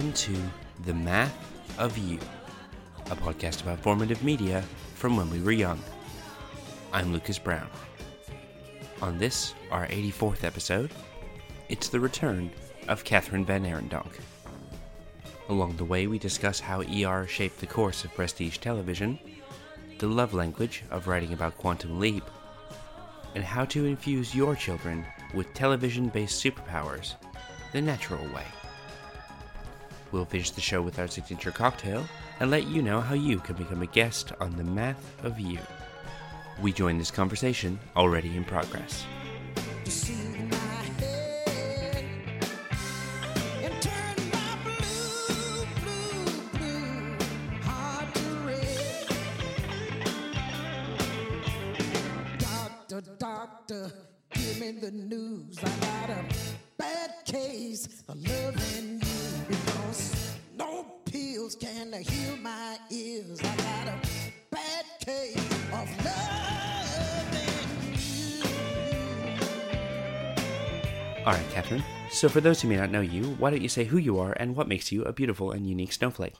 Welcome to The Math of You, a podcast about formative media from when we were young. I'm Lucas Brown. On this, our 84th episode, it's the return of Kathryn VanArendonk. Along the way, we discuss how ER shaped the course of prestige television, the love language of writing about Quantum Leap, and how to infuse your children with television based superpowers the natural way. We'll finish the show with our signature cocktail and let you know how you can become a guest on the Math of You. We join this conversation already in progress. All right, Kathryn. So, for those who may not know you, why don't you say who you are and what makes you a beautiful and unique snowflake?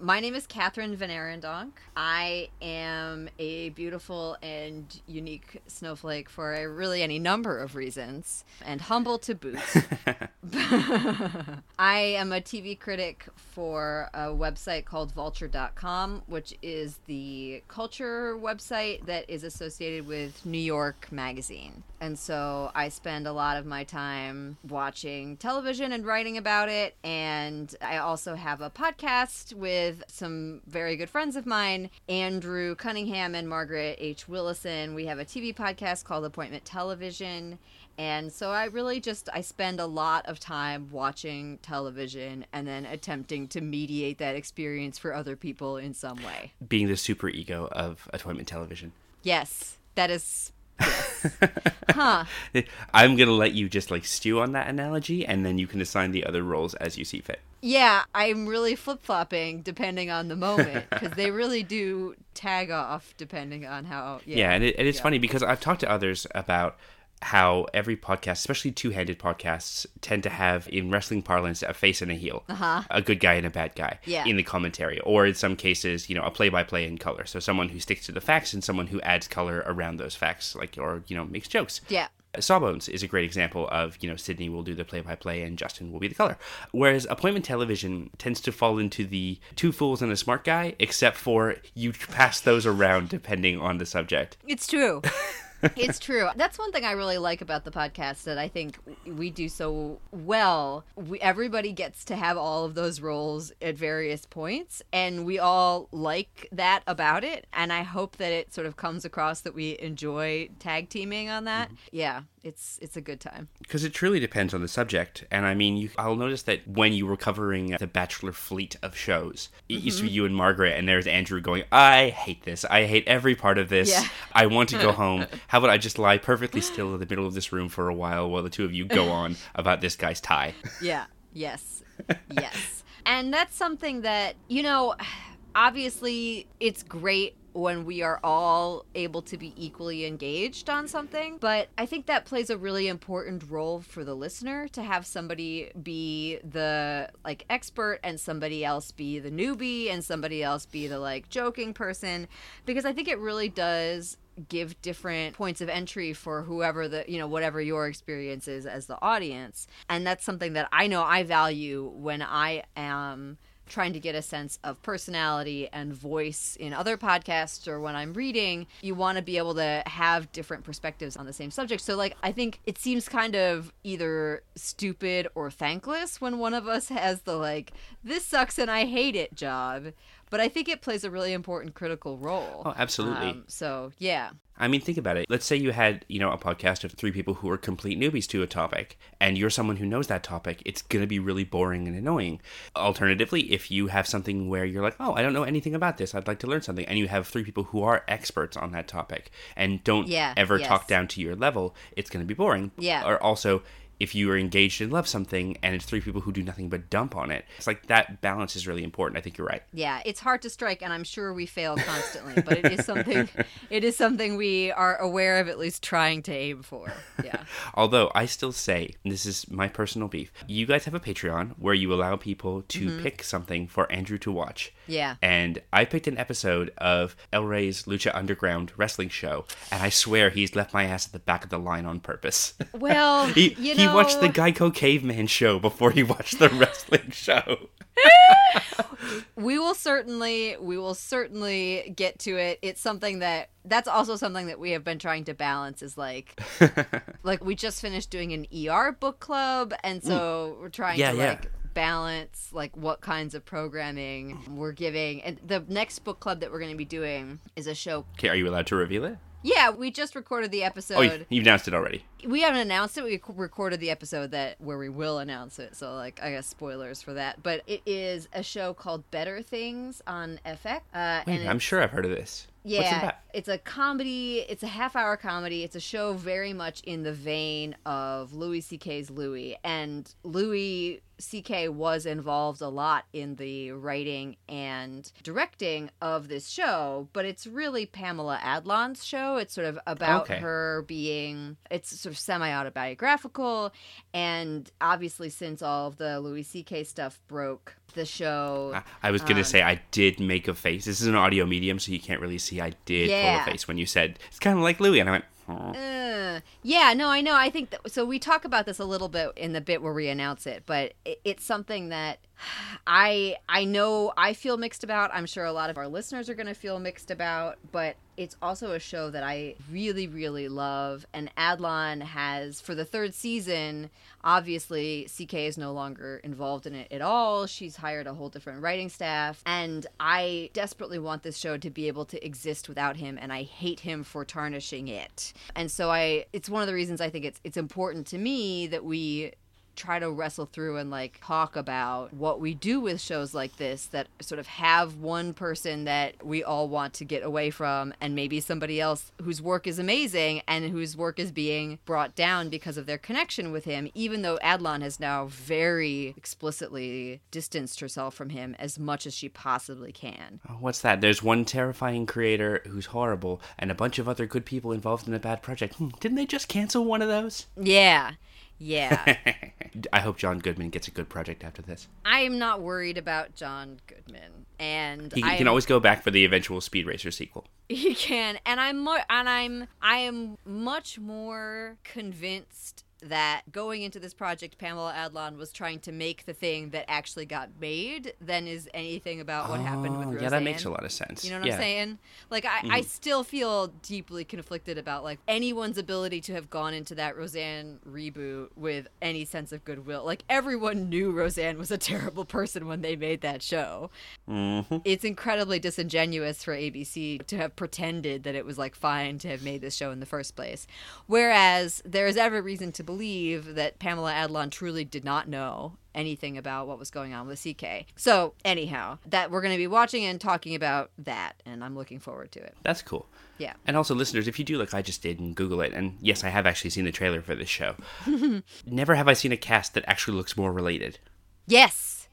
My name is Kathryn VanArendonk. I am a beautiful and unique snowflake for a really any number of reasons, and humble to boot. I am a TV critic for a website called vulture.com, which is the culture website that is associated with New York Magazine. And so I spend a lot of my time watching television and writing about it. And I also have a podcast with some very good friends of mine, Andrew Cunningham and Margaret H. Willison. We have a TV podcast called Appointment Television and so i really just i spend a lot of time watching television and then attempting to mediate that experience for other people in some way Being the super ego of appointment television. yes that is yes huh I'm going to let you just like stew on that analogy and then you can assign the other roles as you see fit. Yeah i'm really flip-flopping depending on the moment because they really do tag off depending on how yeah, Yeah, and, it, and it's Yeah. funny because I've talked to others about how every podcast, especially two-handed podcasts, tend to have in wrestling parlance a face and a heel, uh-huh. a good guy and a bad guy Yeah. in the commentary, or in some cases, you know, a play-by-play in color. So someone who sticks to the facts and someone who adds color around those facts, like or you know makes jokes. yeah Sawbones is a great example of, you know, Sydnee will do the play by play and Justin will be the color. Whereas appointment television tends to fall into the two fools and a smart guy, except for you pass those around depending on the subject. It's true. it's true. That's one thing I really like about the podcast that I think we do so well. We, everybody gets to have all of those roles at various points, and we all like that about it. And I hope that it sort of comes across that we enjoy tag teaming on that. Mm-hmm. Yeah, it's it's a good time. Because it truly depends on the subject. And I mean, you, I'll notice that when you were covering the Bachelor fleet of shows, it used to be mm-hmm. you and Margaret, and there's Andrew going, I hate this. I hate every part of this. Yeah. I want to go home. How about I just lie perfectly still in the middle of this room for a while while the two of you go on about this guy's tie? Yeah. Yes. yes. And that's something that, you know, obviously it's great when we are all able to be equally engaged on something, but I think that plays a really important role for the listener to have somebody be the like expert and somebody else be the newbie and somebody else be the like joking person. Because I think it really does give different points of entry for whoever the you know whatever your experience is as the audience. And that's something that i know i value when i am trying to get a sense of personality and voice in other podcasts or when I'm reading, you want to be able to have different perspectives on the same subject. So, like, I think it seems kind of either stupid or thankless when one of us has the, like, this sucks and I hate it job. But I think it plays a really important critical role. Oh, absolutely. Um, so, yeah. I mean, think about it. Let's say you had, you know, a podcast of three people who are complete newbies to a topic, and you're someone who knows that topic. It's going to be really boring and annoying. Alternatively, if you have something where you're like, oh, I don't know anything about this, I'd like to learn something, and you have three people who are experts on that topic and don't Yeah, ever yes. talk down to your level, it's going to be boring. Yeah. Or also, if you are engaged and love something and it's three people who do nothing but dump on it. It's like that balance is really important. I think you're right. Yeah, it's hard to strike, and I'm sure we fail constantly, but it is something. It is something we are aware of, at least trying to aim for. Yeah. Although I still say, and this is my personal beef, you guys have a Patreon where you allow people to mm-hmm. pick something for Andrew to watch. Yeah. And I picked an episode of El Rey's Lucha Underground wrestling show, and I swear he's left my ass at the back of the line on purpose. Well, he, you he know, watched the Geico Caveman show before he watched the wrestling show. we will certainly we will certainly get to it it's something that that's also something that we have been trying to balance is like like we just finished doing an er book club and so we're trying Yeah, to yeah. like balance like what kinds of programming we're giving and the next book club that we're going to be doing is a show Okay, are you allowed to reveal it? yeah we just recorded the episode Oh, you, you've announced it already. We haven't announced it. We recorded the episode that where we will announce it. So like I guess spoilers for that. But it is a show called Better Things on FX. Uh, Wait, and I'm sure I've heard of this. Yeah, it's a comedy. It's a half-hour comedy. It's a show very much in the vein of Louis C.K.'s Louie, and Louis C.K. was involved a lot in the writing and directing of this show. But it's really Pamela Adlon's show. It's sort of about Okay. her being. It's sort of semi-autobiographical, and obviously since all of the Louis C.K. stuff broke, the show. I, I was Um, gonna say I did make a face. This is an audio medium, so you can't really see. I did Yeah. pull a face when you said it's kind of like Louie, and I went. Uh, yeah, no, I know. I think that, so. We talk about this a little bit in the bit where we announce it, but it, it's something that I I know I feel mixed about. I'm sure a lot of our listeners are going to feel mixed about, but it's also a show that I really really love. And Adlon has for the third season. Obviously, CK is no longer involved in it at all. She's hired a whole different writing staff, and I desperately want this show to be able to exist without him, and I hate him for tarnishing it. And so I, it's one of the reasons I think it's it's important to me that we try to wrestle through and like talk about what we do with shows like this that sort of have one person that we all want to get away from and maybe somebody else whose work is amazing and whose work is being brought down because of their connection with him even though Adlon has now very explicitly distanced herself from him as much as she possibly can. Oh, What's that? There's one terrifying creator who's horrible, and a bunch of other good people involved in a bad project. Hmm, didn't they just cancel one of those? Yeah. Yeah. I hope John Goodman gets a good project after this. I am not worried about John Goodman and He I can am- always go back for the eventual Speed Racer sequel. He can, and I'm and I'm, I am much more convinced that going into this project, Pamela Adlon was trying to make the thing that actually got made than is anything about what happened with Oh, Roseanne. Yeah, that makes a lot of sense. You know what yeah. I'm saying? Like, I, I still feel deeply conflicted about like anyone's ability to have gone into that Roseanne reboot with any sense of goodwill. Like, everyone knew Roseanne was a terrible person when they made that show Mhm. it's incredibly disingenuous for ABC to have pretended that it was like fine to have made this show in the first place. Whereas there is every reason to believe that Pamela Adlon truly did not know anything about what was going on with CK. So, anyhow, that we're going to be watching and talking about that, and I'm looking forward to it. That's cool. Yeah. And also, listeners, if you do like I just did and Google it, and yes, I have actually seen the trailer for this show. Never have I seen a cast that actually looks more related. Yes.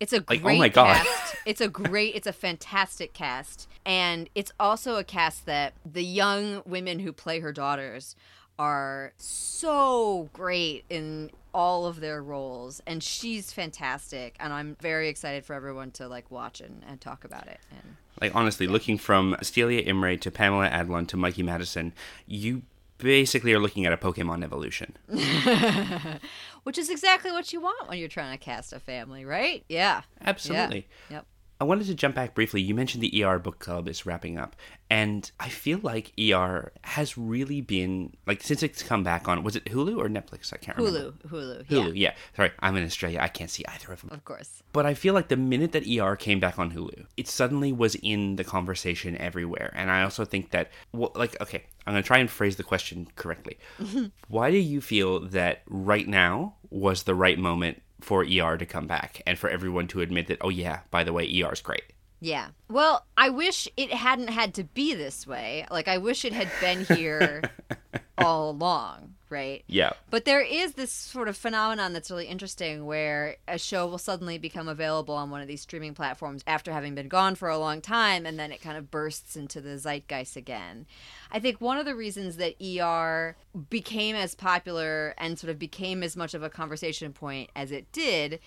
It's a Like, oh great oh my God. cast. It's a great, it's a fantastic cast. And it's also a cast that the young women who play her daughters are so great in all of their roles. And she's fantastic. And I'm very excited for everyone to like watch and, and talk about it. And Like honestly, looking from Celia Imrie to Pamela Adlon to Mikey Madison, you basically are looking at a Pokemon evolution. which is exactly what you want when you're trying to cast a family, right? Yeah. Absolutely. Yeah. Yep. I wanted to jump back briefly. You mentioned the ER book club is wrapping up, and I feel like ER has really been like since it's come back on. Was it Hulu or Netflix? I can't remember. Hulu. Hulu. Hulu, Yeah. yeah. Sorry, I'm in Australia. I can't see either of them. Of course. But I feel like the minute that ER came back on Hulu, it suddenly was in the conversation everywhere. And I also think that, well, like, okay, I'm going to try and phrase the question correctly. Why do you feel that right now was the right moment for ER to come back and for everyone to admit that, oh, yeah, by the way, ER's great? Yeah. Well, I wish it hadn't had to be this way. Like, I wish it had been here all along. Right? Yeah. But there is this sort of phenomenon that's really interesting where a show will suddenly become available on one of these streaming platforms after having been gone for a long time and then it kind of bursts into the zeitgeist again. I think one of the reasons that ER became as popular and sort of became as much of a conversation point as it did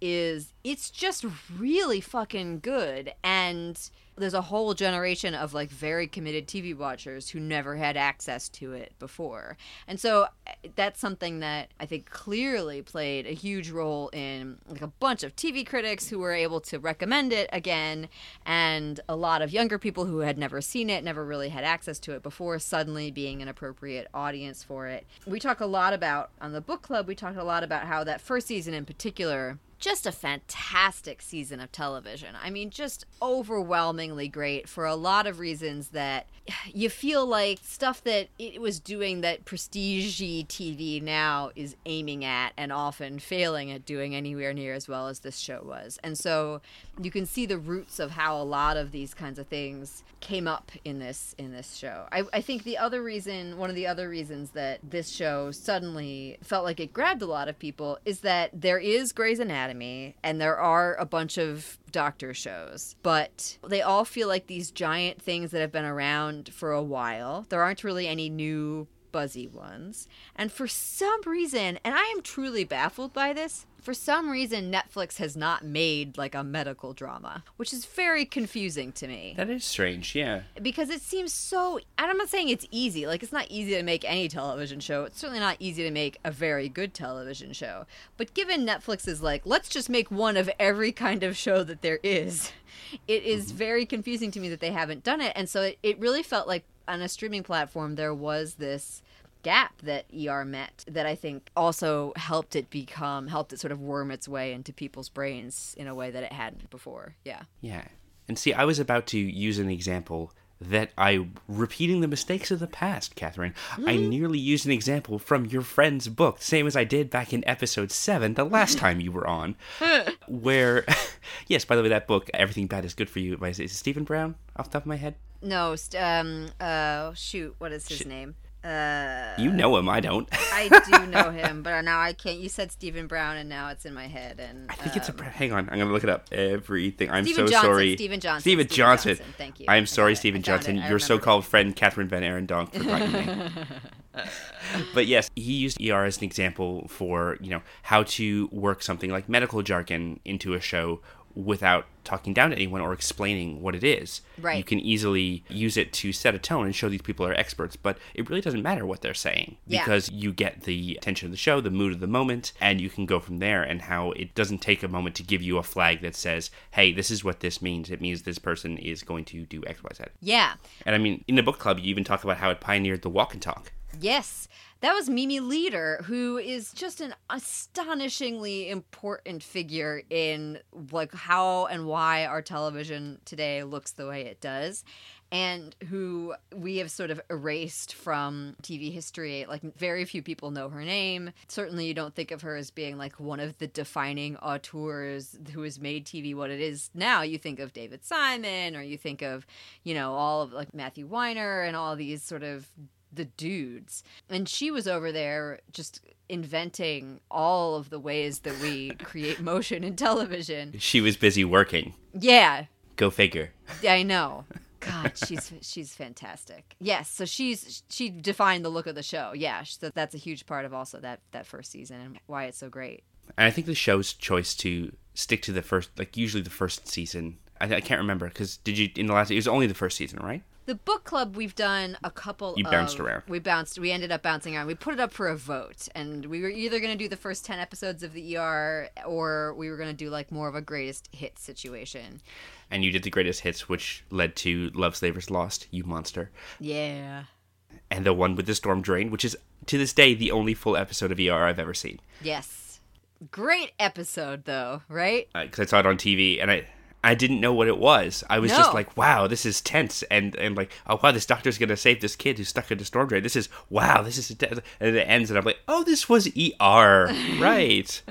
is it's just really fucking good and there's a whole generation of like very committed TV watchers who never had access to it before. And so eh, that's something that I think clearly played a huge role in like a bunch of TV critics who were able to recommend it again and a lot of younger people who had never seen it, never really had access to it before suddenly being an appropriate audience for it. We talk a lot about on the book club, we talked a lot about how that first season in particular just a fantastic season of television. I mean, just overwhelmingly great for a lot of reasons that you feel like stuff that it was doing that prestige TV now is aiming at and often failing at doing anywhere near as well as this show was. And so you can see the roots of how a lot of these kinds of things came up in this in this show. I, I think the other reason, one of the other reasons that this show suddenly felt like it grabbed a lot of people is that there is Grey's Anatomy and there are a bunch of doctor shows, but they all feel like these giant things that have been around for a while. There aren't really any new buzzy ones. And for some reason, and I am truly baffled by this, for some reason Netflix has not made like a medical drama, which is very confusing to me. That is strange, yeah. because it seems so and i'm not saying it's easy like it's not easy to make any television show. It's certainly not easy to make a very good television show. But given netflix is like let's just make one of every kind of show that there is it is mm-hmm. very confusing to me that they haven't done it. And so it, it really felt like on a streaming platform there was this gap that ER met that I think also helped it become helped it sort of worm its way into people's brains in a way that it hadn't before. Yeah. Yeah. And see, I was about to use an example that I, repeating the mistakes of the past, Kathryn, I nearly used an example from your friend's book, same as I did back in episode seven, the last time you were on, where, yes, by the way, that book, Everything Bad is Good for You, by, is it Stephen Brown, off the top of my head? No, um, uh, shoot, what is his name? Uh, You know him, I don't. I do know him, but now I can't. You said Stephen Brown, and now it's in my head. And I think it's a. um, Hang on, I'm gonna look it up. Everything. I'm Steven so Johnson, sorry. Steven Johnson, Steven Johnson. Johnson, thank you. I I am sorry, Steven Johnson. Your so-called friend Kathryn VanArendonk forgot your name. but yes, he used ER as an example for you know how to work something like medical jargon into a show without talking down to anyone or explaining what it is. Right. You can easily use it to set a tone and show these people are experts, but it really doesn't matter what they're saying Yeah. because you get the attention of the show, the mood of the moment, and you can go from there. And how it doesn't take a moment to give you a flag that says, "Hey, this is what this means. It means this person is going to do XYZ." Yeah, And I mean, in the book club, you even talk about how it pioneered the walk and talk. yes, that was Mimi Leder, who is just an astonishingly important figure in like how and why our television today looks the way it does. And who we have sort of erased from TV history. Like, very few people know her name. Certainly, you don't think of her as being like one of the defining auteurs who has made TV what it is now. You think of David Simon, or you think of, you know, all of like Matthew Weiner and all these sort of the dudes. And she was over there just inventing all of the ways that we create motion in television. She was busy working. Yeah, Go figure. I know. God, she's she's fantastic. Yes, so she's she defined the look of the show. Yeah, so that's a huge part of also that that first season and why it's so great. And I think the show's choice to stick to the first, like usually the first season. I, I can't remember because did you in the last? It was only the first season, right? The book club we've done a couple. You bounced of- around. We bounced. We ended up bouncing around. We put it up for a vote, and we were either going to do the first ten episodes of the ER, or we were going to do like more of a greatest hit situation. And you did the greatest hits, which led to Love's Labor Lost, you monster, Yeah. and the one with the storm drain, which is to this day the only full episode of ER I've ever seen. Yes. Great episode though, right? because I saw it on TV and I I didn't know what it was. I was No. just like, wow, this is tense, and and like, oh wow, this doctor's gonna save this kid who's stuck in a storm drain. This is wow, this is intense. and it ends, and I'm like, oh, this was ER, right?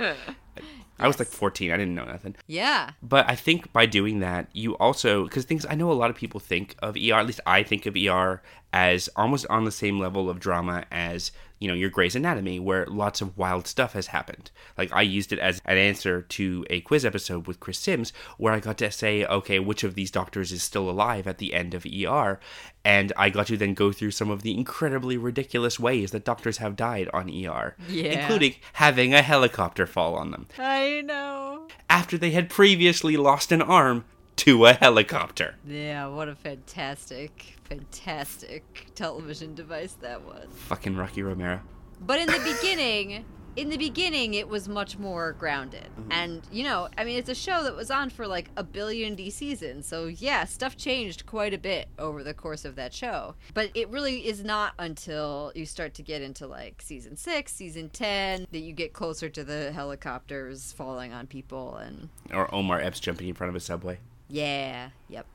I was like 14. I didn't know nothing. Yeah. But I think by doing that, you also because things I know a lot of people think of ER. At least I think of ER as almost on the same level of drama as you know your Grey's Anatomy, where lots of wild stuff has happened. Like I used it as an answer to a quiz episode with Chris Sims, where I got to say, okay, which of these doctors is still alive at the end of ER, and I got to then go through some of the incredibly ridiculous ways that doctors have died on ER, Yeah. including having a helicopter fall on them I know. after they had previously lost an arm to a helicopter. Yeah, what a fantastic, fantastic television device that was. Fucking Rocket Romano. But in the beginning, in the beginning, it was much more grounded. Mm-hmm. And, you know, I mean, it's a show that was on for like a billion D seasons. So, yeah, stuff changed quite a bit over the course of that show. But it really is not until you start to get into like season six, season 10, that you get closer to the helicopters falling on people. And, Or Omar Epps jumping in front of a subway. yeah, yep,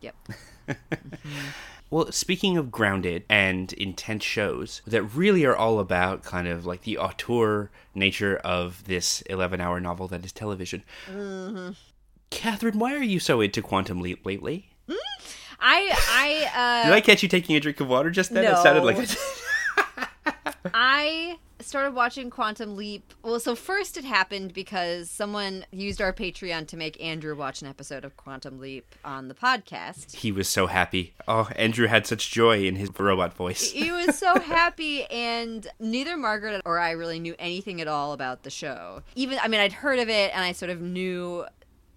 yep. Well, speaking of grounded and intense shows that really are all about kind of like the auteur nature of this 11 hour novel that is television. Kathryn, why are you so into Quantum Leap lately? I, I, uh, Did I catch you taking a drink of water just then? It sounded No. like a- I started watching Quantum Leap. Well, so first it happened because someone used our Patreon to make Andrew watch an episode of Quantum Leap on the podcast. he was so happy. Oh, Andrew had such joy in his robot voice. He was so happy, and neither Margaret or I really knew anything at all about the show. Even, I mean, I'd heard of it and I sort of knew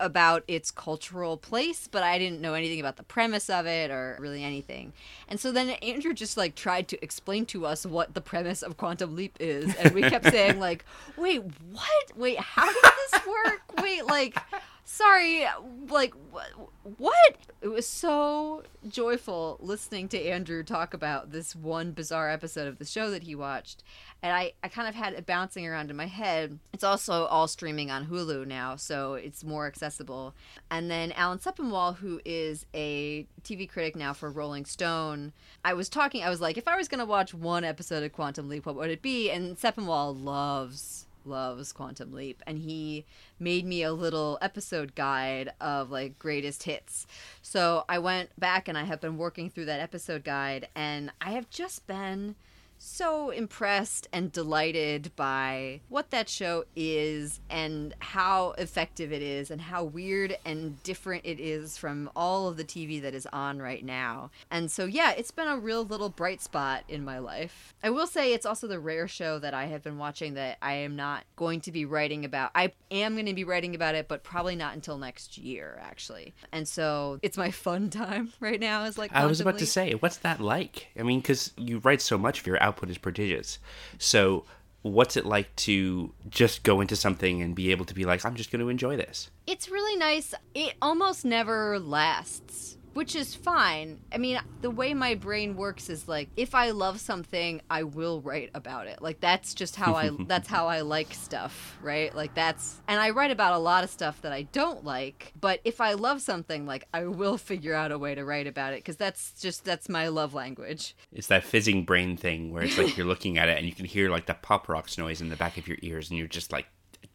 about its cultural place, but I didn't know anything about the premise of it or really anything. And so then Andrew just like tried to explain to us what the premise of Quantum Leap is, and we kept saying like, "Wait, what? Wait, how does this work? Wait, like." Sorry, like wh- what? It was so joyful listening to Andrew talk about this one bizarre episode of the show that he watched. And I, I kind of had it bouncing around in my head. It's also all streaming on Hulu now, so it's more accessible. And then Alan Sepinwall, who is a TV critic now for Rolling Stone, I was talking, I was like, if I was going to watch one episode of Quantum Leap, what would it be? And Sepinwall loves loves Quantum Leap, and he made me a little episode guide of like greatest hits. So I went back and I have been working through that episode guide, and I have just been so impressed and delighted by what that show is and how effective it is and how weird and different it is from all of the TV that is on right now. And so, yeah, it's been a real little bright spot in my life. I will say it's also the rare show that I have been watching that I am not going to be writing about. I am going to be writing about it, but probably not until next year, actually. And so it's my fun time right now. Is like I was about to say, what's that like? I mean, because you write so much, of your output is prodigious. So, what's it like to just go into something and be able to be like, I'm just going to enjoy this? It's really nice. It almost never lasts, which is fine. I mean, the way my brain works is like if I love something, I will write about it. Like that's just how I that's how I like stuff, right? Like that's and I write about a lot of stuff that I don't like, but if I love something, like I will figure out a way to write about it cuz that's just that's my love language. It's that fizzing brain thing where it's like you're looking at it and you can hear like the pop rocks noise in the back of your ears, and you're just like,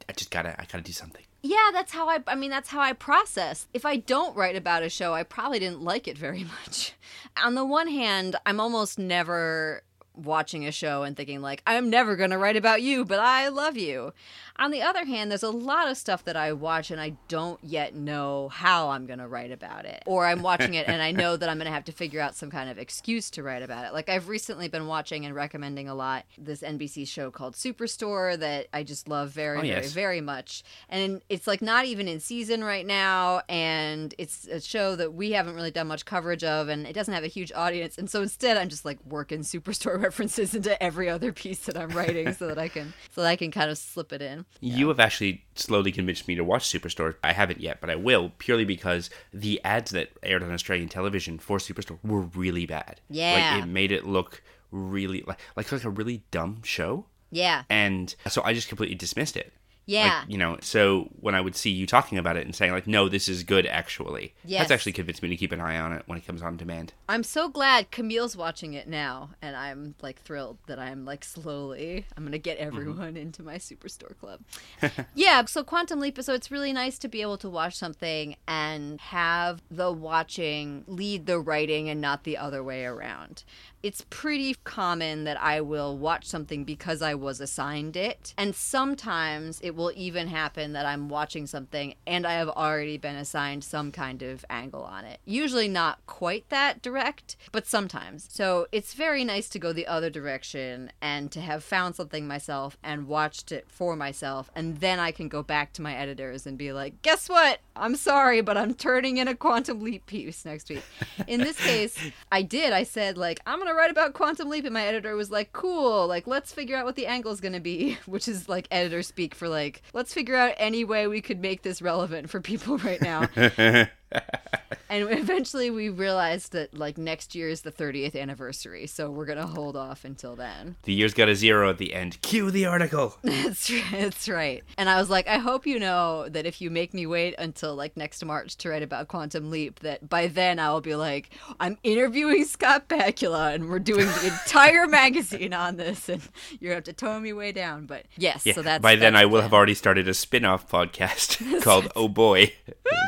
I just gotta, I gotta do something. Yeah, that's how I I mean that's how I process. If I don't write about a show, I probably didn't like it very much. On the one hand, I'm almost never watching a show and thinking like I'm never going to write about you, but I love you. On the other hand, there's a lot of stuff that I watch and I don't yet know how I'm going to write about it. Or I'm watching it and I know that I'm going to have to figure out some kind of excuse to write about it. Like I've recently been watching and recommending a lot this NBC show called Superstore that I just love very Oh, very very much. And it's like not even in season right now and it's a show that we haven't really done much coverage of and it doesn't have a huge audience. And so instead I'm just like working Superstore references into every other piece that I'm writing so that I can so that I can kind of slip it in. You have actually slowly convinced me to watch Superstore. I haven't yet, but I will purely because the ads that aired on Australian television for Superstore were really bad. Yeah. like it made it look really like like like a really dumb show, Yeah. and so I just completely dismissed it. Yeah. Like, you know, so when I would see you talking about it and saying like, "No, this is good," actually, Yes. that's actually convinced me to keep an eye on it when it comes on demand. I'm so glad Camille's watching it now, and I'm like thrilled that I'm like slowly. I'm gonna get mm-hmm. everyone into my superstore club. yeah, so Quantum Leap. So it's really nice to be able to watch something and have the watching lead the writing and not the other way around. It's pretty common that I will watch something because I was assigned it. And sometimes it will even happen that I'm watching something and I have already been assigned some kind of angle on it. Usually not quite that direct, but sometimes. So it's very nice to go the other direction and to have found something myself and watched it for myself. And then I can go back to my editors and be like, guess what? I'm sorry, but I'm turning in a Quantum Leap piece next week. In this case, I did. I said, like, I'm going to write about Quantum Leap. And my editor was like, cool. Like, let's figure out what the angle is to be, which is like editor speak for like, let's figure out any way we could make this relevant for people right now. and eventually we realized that like next year is the 30th anniversary. So we're going to hold off until then. The year's got a zero at the end. Cue the article. That's right. That's right. And I was like, I hope you know that if you make me wait until like next March to write about Quantum Leap, that by then I will be like, I'm interviewing Scott Bakula and we're doing the entire magazine on this, and you're going to have to tone me way down. But yes, Yeah, so that's by then I will plan. have already started a spin-off podcast called Oh Boy,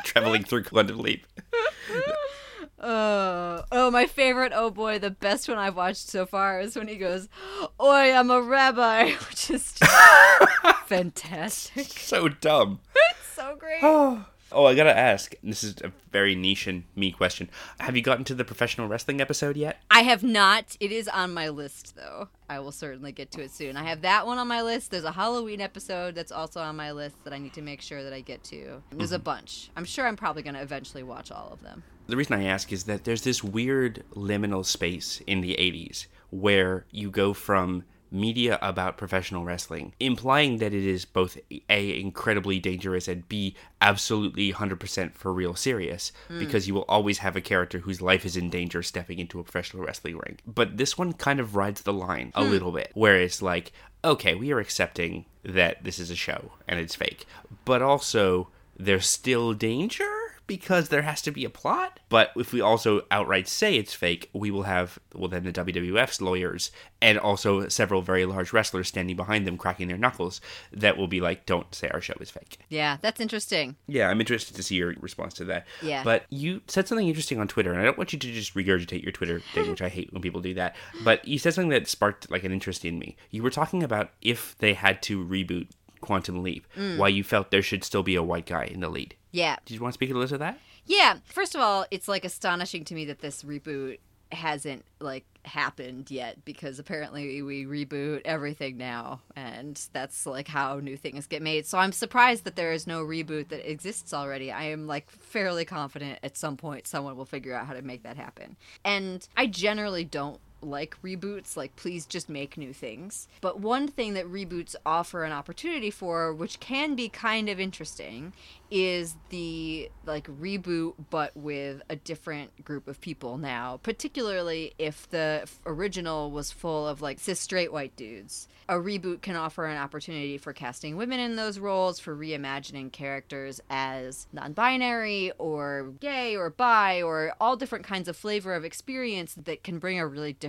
Traveling Through Quantum Leap. Oh, uh, oh, my favorite. Oh boy, the best one I've watched so far is when he goes, "Oi, I'm a rabbi," which is just fantastic. So dumb. It's so great. Oh, I gotta ask. This is a very niche and me question. Have you gotten to the professional wrestling episode yet? I have not. It is on my list, though. I will certainly get to it soon. I have that one on my list. There's a Halloween episode that's also on my list that I need to make sure that I get to. There's a mm-hmm. bunch. I'm sure I'm probably to eventually watch all of them. The reason I ask is that there's this weird liminal space in the 80s where you go from media about professional wrestling implying that it is both a incredibly dangerous and b absolutely 100% for real serious hmm. because you will always have a character whose life is in danger stepping into a professional wrestling ring. But this one kind of rides the line a hmm. little bit where it's like okay we are accepting that this is a show and it's fake but also there's still danger because there has to be a plot. But if we also outright say it's fake, we will have, well, then the WWF's lawyers and also several very large wrestlers standing behind them, cracking their knuckles, that will be like, don't say our show is fake. Yeah, that's interesting. Yeah, I'm interested to see your response to that. Yeah. But you said something interesting on Twitter, and I don't want you to just regurgitate your Twitter thing, which I hate when people do that. But you said something that sparked like an interest in me. You were talking about if they had to reboot Quantum Leap, mm. why you felt there should still be a white guy in the lead. Yeah. Did you want to speak a little to that? Yeah. First of all, it's like astonishing to me that this reboot hasn't like happened yet because apparently we reboot everything now and that's like how new things get made. So I'm surprised that there is no reboot that exists already. I am like fairly confident at some point someone will figure out how to make that happen. And I generally don't like reboots like please just make new things. But one thing that reboots offer an opportunity for which can be kind of interesting is the like reboot but with a different group of people now. Particularly if the original was full of like cis straight white dudes. A reboot can offer an opportunity for casting women in those roles for reimagining characters as non-binary or gay or bi or all different kinds of flavor of experience that can bring a really different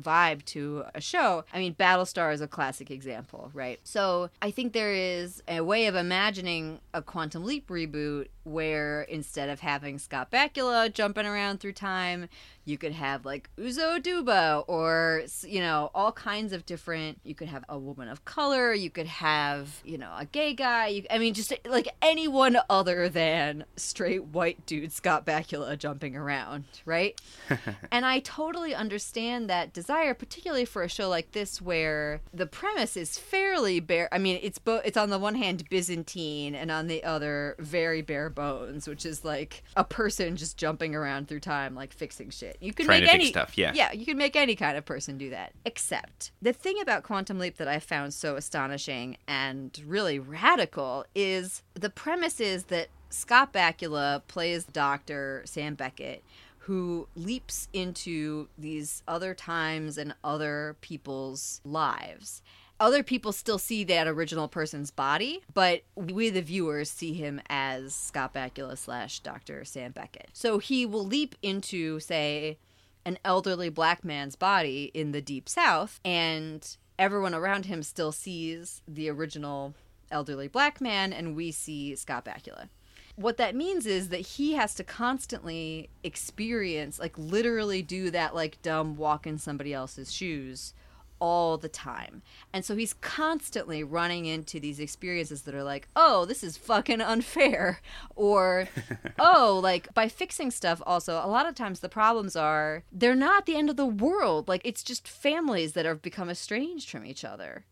vibe to a show. I mean, Battlestar is a classic example, right? So I think there is a way of imagining a Quantum Leap reboot where instead of having Scott Bakula jumping around through time, you could have like Uzo Aduba or, you know, all kinds of different. You could have a woman of color. You could have, you know, a gay guy. You, I mean, just like anyone other than straight white dude Scott Bakula jumping around, right? and I totally understand that desire, particularly for a show like this where the premise is fairly bare. I mean, it's both. It's on the one hand Byzantine, and on the other very bare bones, which is like a person just jumping around through time, like fixing shit. You could Trying make any stuff, yeah. yeah, you could make any kind of person do that. Except the thing about Quantum Leap that I found so astonishing and really radical is the premise is that Scott Bakula plays Dr. Sam Beckett who leaps into these other times and other people's lives. Other people still see that original person's body, but we, the viewers, see him as Scott Bakula slash Dr. Sam Beckett. So he will leap into, say, an elderly black man's body in the deep south, and everyone around him still sees the original elderly black man, and we see Scott Bakula. what that means is that he has to constantly experience, like literally do that like dumb walk in somebody else's shoes all the time. And so he's constantly running into these experiences that are like, oh, this is fucking unfair. Or, oh, like by fixing stuff, also, a lot of times the problems are they're not the end of the world. Like it's just families that have become estranged from each other.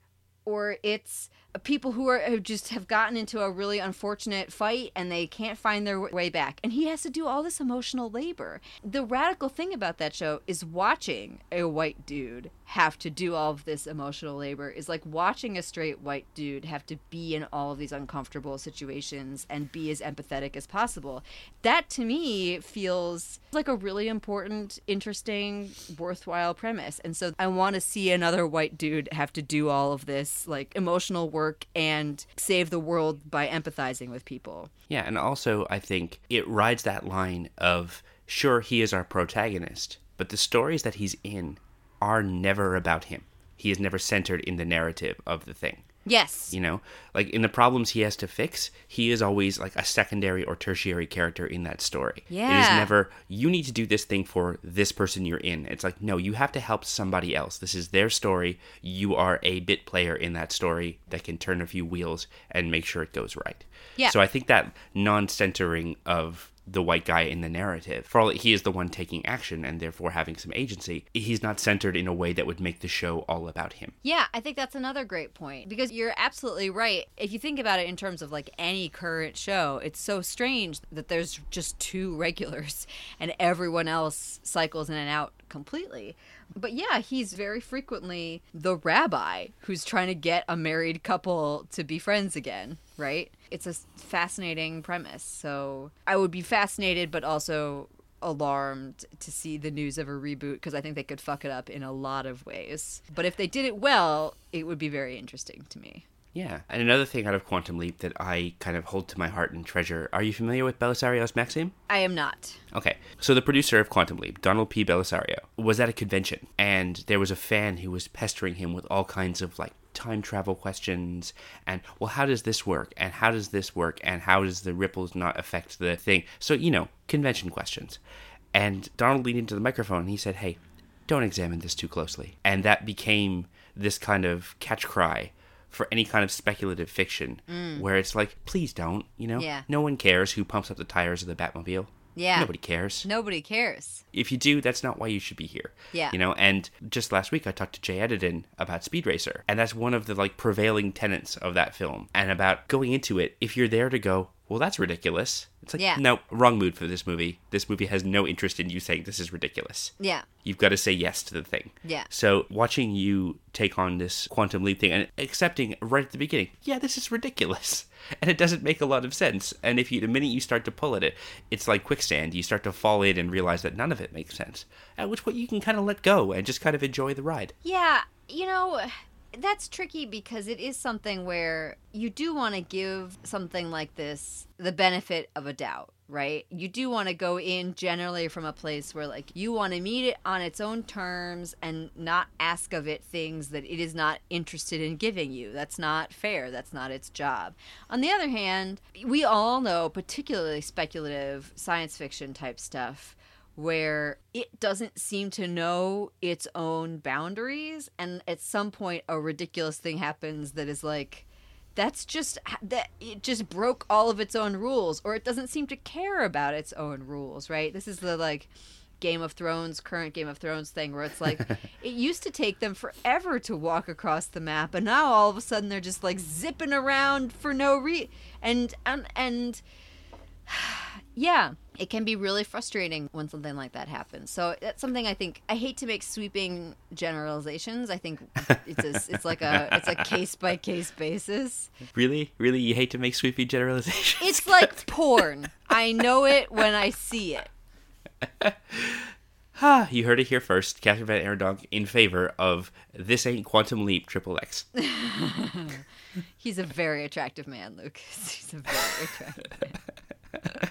Or it's people who are who just have gotten into a really unfortunate fight and they can't find their way back and he has to do all this emotional labor the radical thing about that show is watching a white dude have to do all of this emotional labor is like watching a straight white dude have to be in all of these uncomfortable situations and be as empathetic as possible that to me feels like a really important interesting worthwhile premise and so i want to see another white dude have to do all of this like emotional work and save the world by empathizing with people. Yeah, and also I think it rides that line of sure he is our protagonist, but the stories that he's in are never about him. He is never centered in the narrative of the thing. Yes. You know, like in the problems he has to fix, he is always like a secondary or tertiary character in that story. Yeah. It is never, you need to do this thing for this person you're in. It's like, no, you have to help somebody else. This is their story. You are a bit player in that story that can turn a few wheels and make sure it goes right. Yeah. So I think that non centering of the white guy in the narrative, for all he is the one taking action and therefore having some agency, he's not centered in a way that would make the show all about him. Yeah, I think that's another great point because you're absolutely right. If you think about it in terms of like any current show, it's so strange that there's just two regulars and everyone else cycles in and out completely. But yeah, he's very frequently the rabbi who's trying to get a married couple to be friends again, right? It's a fascinating premise. So I would be fascinated, but also alarmed to see the news of a reboot because I think they could fuck it up in a lot of ways. But if they did it well, it would be very interesting to me. Yeah. And another thing out of Quantum Leap that I kind of hold to my heart and treasure. Are you familiar with Bellisario's Maxim? I am not. Okay. So the producer of Quantum Leap, Donald P. Bellisario, was at a convention and there was a fan who was pestering him with all kinds of like time travel questions and well how does this work? And how does this work? And how does the ripples not affect the thing? So you know convention questions. And donald leaned into the microphone. And he said hey don't examine this too closely. And that became this kind of catch cry for any kind of speculative fiction mm. where it's like please don't you know? Yeah. no one cares who pumps up the tires of the batmobile Yeah. nobody cares Nobody cares. if you do, that's not why you should be here. Yeah. You know, and just last week I talked to Jay Edidin about Speed Racer, and that's one of the like prevailing tenets of that film, and about going into it. If you're there to go, well, that's ridiculous. It's like, Yeah. no, wrong mood for this movie. This movie has no interest in you saying this is ridiculous. Yeah. You've got to say yes to the thing. Yeah. So watching you take on this quantum leap thing and accepting right at the beginning, yeah, this is ridiculous. And it doesn't make a lot of sense. And if you the minute you start to pull at it, it's like quicksand. You start to fall in and realize that none of it makes sense. At which point you can kind of let go and just kind of enjoy the ride. Yeah, you know, that's tricky because it is something where you do want to give something like this the benefit of a doubt, right? You do want to go in generally from a place where, like, you want to meet it on its own terms and not ask of it things that it is not interested in giving you. That's not fair. That's not its job. On the other hand, we all know, particularly speculative science fiction type stuff where it doesn't seem to know its own boundaries and at some point a ridiculous thing happens that is like that's just that it just broke all of its own rules or it doesn't seem to care about its own rules right? This is the like Game of Thrones, current Game of Thrones thing, where it's like it used to take them forever to walk across the map, and now all of a sudden they're just like zipping around for no re and and and yeah, it can be really frustrating when something like that happens. So that's something I think I hate to make sweeping generalizations. I think it's a, it's like a it's a case by case basis. Really? Really? You hate to make sweeping generalizations? It's like porn. I know it when I see it. Ah, you heard it here first. Kathryn VanArendonk in favor of This Ain't Quantum Leap Triple X. He's a very attractive man, Lucas. He's a very attractive man.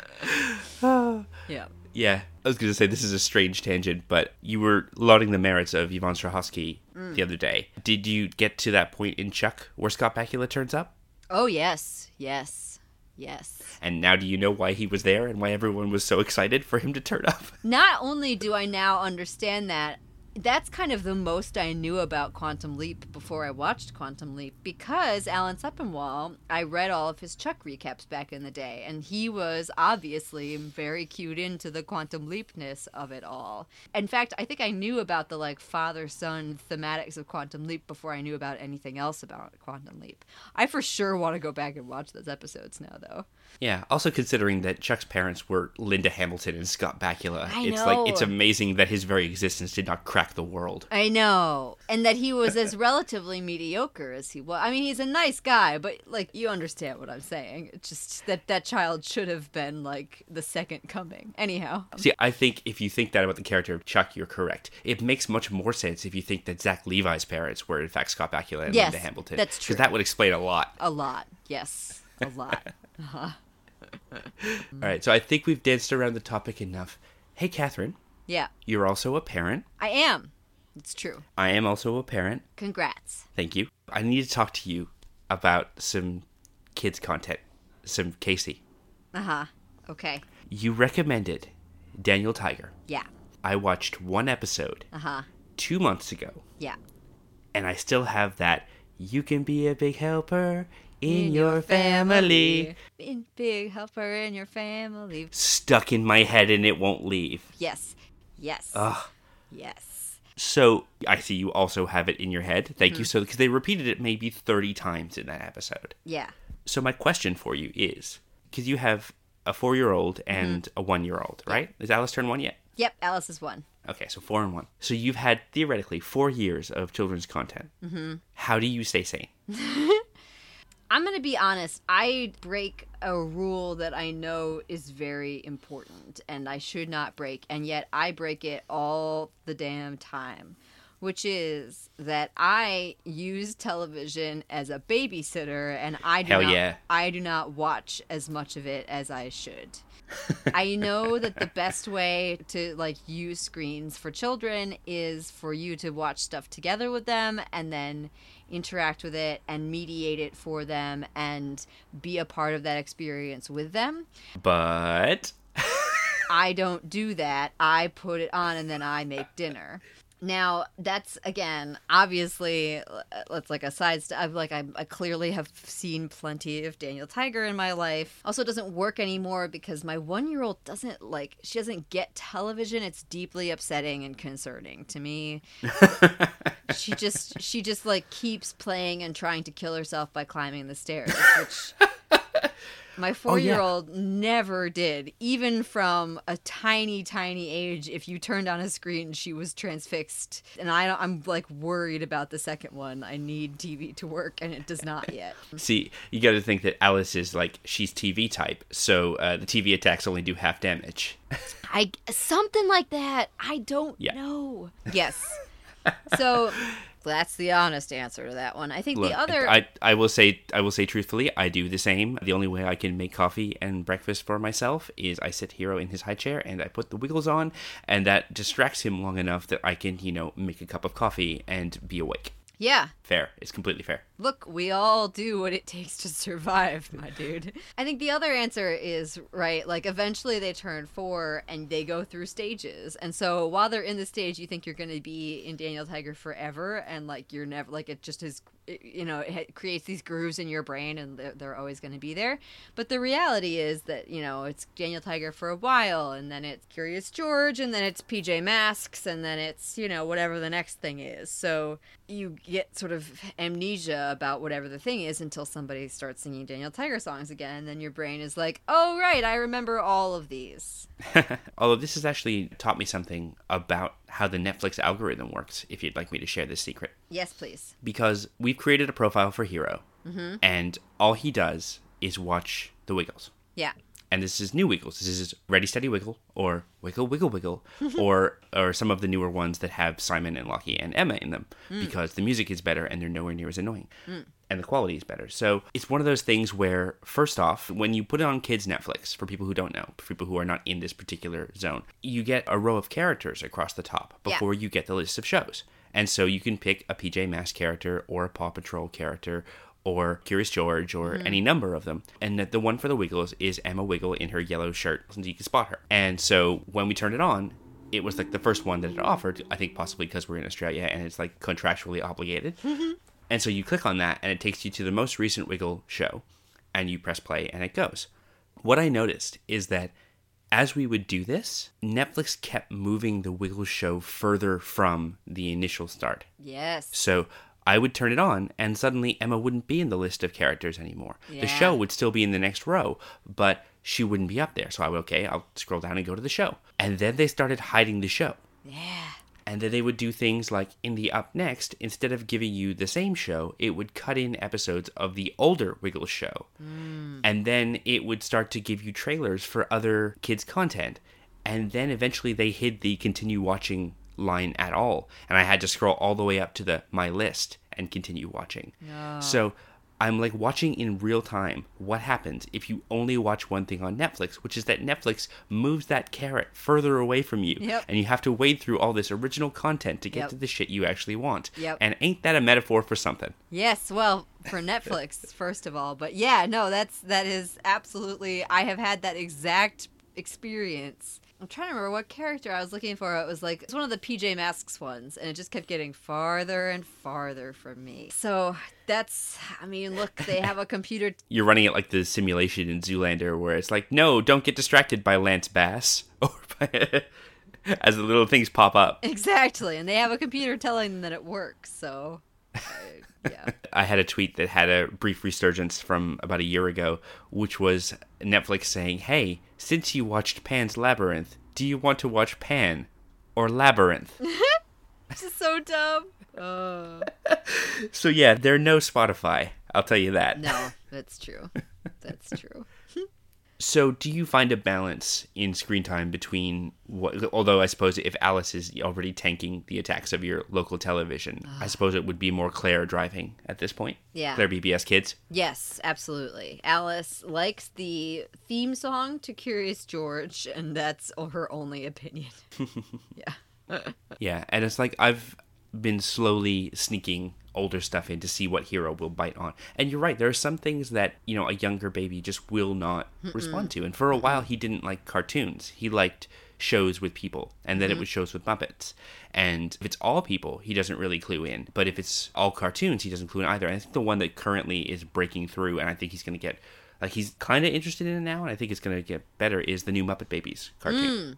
yeah. Yeah, I was going to say this is a strange tangent, but you were lauding the merits of Yvonne Strahovski the mm. other day. Did you get to that point in Chuck where Scott Bakula turns up? Oh yes, yes. Yes. And now do you know why he was there and why everyone was so excited for him to turn up? Not only do I now understand that, that's kind of the most I knew about Quantum Leap before I watched Quantum Leap because Alan Sepinwall, I read all of his Chuck recaps back in the day, and he was obviously very cued into the Quantum Leapness of it all. In fact, I think I knew about the like father son thematics of Quantum Leap before I knew about anything else about Quantum Leap. I for sure want to go back and watch those episodes now, though. Yeah, also considering that Chuck's parents were Linda Hamilton and Scott Bakula, I it's like it's amazing that his very existence did not crack the world. I know. And that he was as relatively mediocre as he was. I mean, he's a nice guy, but like you understand what I'm saying. It's just that that child should have been like the second coming. Anyhow. See, I think if you think that about the character of Chuck, you're correct. It makes much more sense if you think that Zach Levi's parents were in fact Scott Bakula and Yes, Linda Hamilton. that's true. Because that would explain a lot. A lot. Yes. A lot. Uh-huh. All right, so I think we've danced around the topic enough. Hey, Kathryn, Yeah. you're also a parent. I am. It's true. I am also a parent. Congrats. Thank you. I need to talk to you about some kids' content, some Casey. Uh-huh. Okay. You recommended Daniel Tiger. Yeah. I watched one episode Uh-huh. two months ago, Yeah. and I still have that. You can be a big helper in, your, family. In big helper in your family. stuck in my head, and it won't leave. Yes. Yes. Ugh. Yes. So I see you also have it in your head. Thank you. So because they repeated it maybe thirty times in that episode. Yeah. So my question for you is, because you have a four-year-old and a one-year-old, right? Is Alice turned one yet? Yep, Alice is one. Okay, so four and one. So you've had theoretically four years of children's content. Mm-hmm. How do you stay sane? I'm going to be honest. I break a rule that I know is very important and I should not break, and yet I break it all the damn time. Which is that I use television as a babysitter, and I do Hell not, yeah. I do not watch as much of it as I should. I know that the best way to like use screens for children is for you to watch stuff together with them and then interact with it and mediate it for them and be a part of that experience with them. But I don't do that. I put it on and then I make dinner. Now that's again obviously uh, let's like a side st- I've like I, I clearly have seen plenty of Daniel Tiger in my life. Also, doesn't work anymore because my one year old doesn't like she doesn't get television. It's deeply upsetting and concerning to me. she just she just like keeps playing and trying to kill herself by climbing the stairs, which my four year old never did. Even from a tiny, tiny age, if you turned on a screen, she was transfixed. And I, I'm like worried about the second one. I need TV to work, and it does not yet. see, you got to think that Alice is like she's TV type, so uh, the TV attacks only do half damage. I something like that. I don't Yeah. know. Yes. So that's the honest answer to that one. I think Look, the other. I, I will say I will say truthfully, I do the same. The only way I can make coffee and breakfast for myself is I sit Hero in his high chair and I put the wiggles on, and that distracts him long enough that I can, you know, make a cup of coffee and be awake. yeah. Fair. It's completely fair. Look, we all do what it takes to survive, my dude. I think the other answer is right. Like, eventually they turn four and they go through stages. And so while they're in the stage, you think you're going to be in Daniel Tiger forever. And, like, you're never, like, it just is, you know, it creates these grooves in your brain and they're, they're always going to be there. But the reality is that, you know, it's Daniel Tiger for a while and then it's Curious George and then it's PJ Masks and then it's, you know, whatever the next thing is. So you get sort of amnesia about whatever the thing is until somebody starts singing Daniel Tiger songs again. And then your brain is like, oh, right, I remember all of these. Although this has actually taught me something about how the Netflix algorithm works, if you'd like me to share this secret. Yes, please. Because we've created a profile for Hero, mm-hmm. and all he does is watch the Wiggles. Yeah. And this is new Wiggles. This is Ready Steady Wiggle or Wiggle Wiggle Wiggle or or some of the newer ones that have Simon and Lucky and Emma in them mm. because the music is better and they're nowhere near as annoying. Mm. And the quality is better. So it's one of those things where, first off, when you put it on kids' Netflix, for people who don't know, for people who are not in this particular zone, you get a row of characters across the top Yeah. before you get the list of shows. And so you can pick a PJ Masks character or a Paw Patrol character or Curious George or any mm-hmm. number of them. And that the one for the Wiggles is Emma Wiggle in her yellow shirt, so you can spot her. And so when we turned it on, it was like the first one that it offered, I think possibly because we're in Australia and it's like contractually obligated. Mm-hmm. And so you click on that and it takes you to the most recent Wiggle show and you press play and it goes. What I noticed is that as we would do this, Netflix kept moving the Wiggle show further from the initial start. Yes. So I would turn it on, and suddenly Emma wouldn't be in the list of characters anymore. Yeah. The show would still be in the next row, but she wouldn't be up there. So I would, okay, I'll scroll down and go to the show. And then they started hiding the show. Yeah. And then they would do things like in the up next, instead of giving you the same show, it would cut in episodes of the older Wiggles show. Hmm. And then it would start to give you trailers for other kids' content. And then eventually they hid the continue watching line at all. And I had to scroll all the way up to the my list and continue watching. So I'm like watching in real time what happens if you only watch one thing on Netflix, which is that Netflix moves that carrot further away from you. Yep. And you have to wade through all this original content to get Yep. to the shit you actually want. Yep. And ain't that a metaphor for something? Yes, well, for Netflix first of all, but yeah, no, that's that is absolutely. I have had that exact experience. I'm trying to remember what character I was looking for. It was like it's one of the PJ Masks ones, and it just kept getting farther and farther from me. So that's, I mean, look, they have a computer. You're running it like the simulation in Zoolander where it's like, no, don't get distracted by Lance Bass. Or by as the little things pop up. Exactly, and they have a computer telling them that it works. So, I, yeah. I had a tweet that had a brief resurgence from about a year ago, which was Netflix saying, "Hey, since you watched Pan's Labyrinth, do you want to watch Pan or Labyrinth?" This is so dumb. Oh. so yeah, they're no Spotify. I'll tell you that. No, that's true. That's true. So, do you find a balance in screen time between what? Although I suppose if Alice is already tanking the attacks of your local television, I ah. suppose it would be more Claire driving at this point. Yeah. Claire PBS Kids. Yes, absolutely. Alice likes the theme song to Curious George, and that's her only opinion. yeah. Yeah, and it's like I've been slowly sneaking older stuff in to see what hero will bite on. And you're right, there are some things that, you know, a younger baby just will not respond to. And for a while he didn't like cartoons. He liked shows with people and then it mm-hmm. was shows with Muppets. And if it's all people, he doesn't really clue in. But if it's all cartoons, he doesn't clue in either. And I think the one that currently is breaking through and I think he's going to get like he's kind of interested in it now and I think it's going to get better is the new Muppet Babies cartoon. Mm.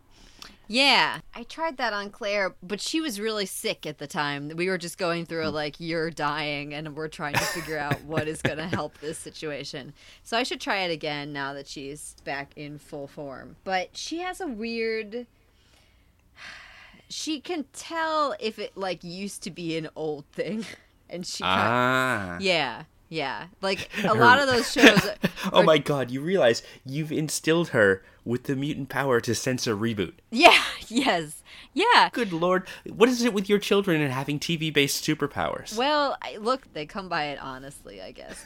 Yeah. I tried that on Claire, but she was really sick at the time. We were just going through, a, like, you're dying, and we're trying to figure out what is going to help this situation. So I should try it again now that she's back in full form. But she has a weird. She can tell if it, like, used to be an old thing. And she. Ah. Yeah. Yeah. Like, a lot of those shows. Oh are- my god, you realize you've instilled her with the mutant power to sense a reboot. Yeah. Yes. Yeah. Good lord, what is it with your children and having TV based superpowers? Well, I, look, they come by it honestly, I guess.